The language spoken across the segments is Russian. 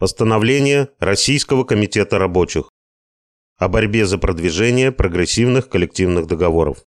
Постановление Российского комитета рабочих о борьбе за продвижение прогрессивных коллективных договоров.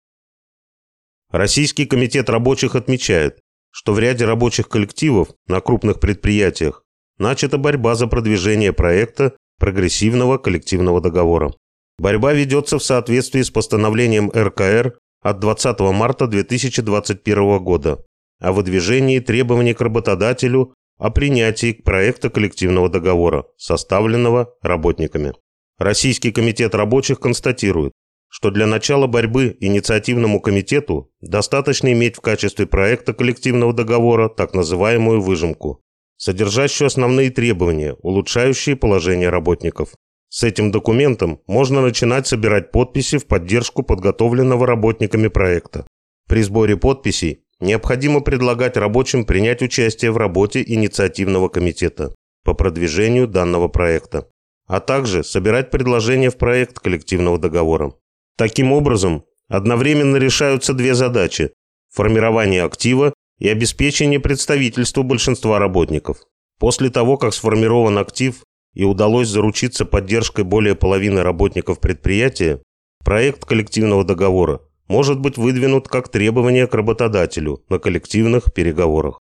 Российский комитет рабочих отмечает, что в ряде рабочих коллективов на крупных предприятиях начата борьба за продвижение проекта прогрессивного коллективного договора. Борьба ведется в соответствии с постановлением РКР от 20 марта 2021 года о выдвижении требований к работодателю о принятии проекта коллективного договора, составленного работниками. Российский комитет рабочих констатирует, что для начала борьбы инициативному комитету достаточно иметь в качестве проекта коллективного договора так называемую выжимку, содержащую основные требования, улучшающие положение работников. С этим документом можно начинать собирать подписи в поддержку подготовленного работниками проекта. При сборе подписей необходимо предлагать рабочим принять участие в работе инициативного комитета по продвижению данного проекта, а также собирать предложения в проект коллективного договора. Таким образом, одновременно решаются две задачи – формирование актива и обеспечение представительства большинства работников. После того, как сформирован актив и удалось заручиться поддержкой более половины работников предприятия, проект коллективного договора может быть выдвинут как требование к работодателю на коллективных переговорах.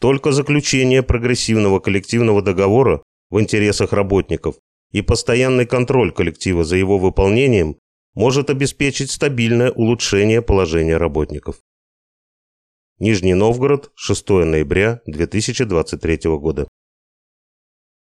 Только заключение прогрессивного коллективного договора в интересах работников и постоянный контроль коллектива за его выполнением может обеспечить стабильное улучшение положения работников. Нижний Новгород, 6 ноября 2023 года.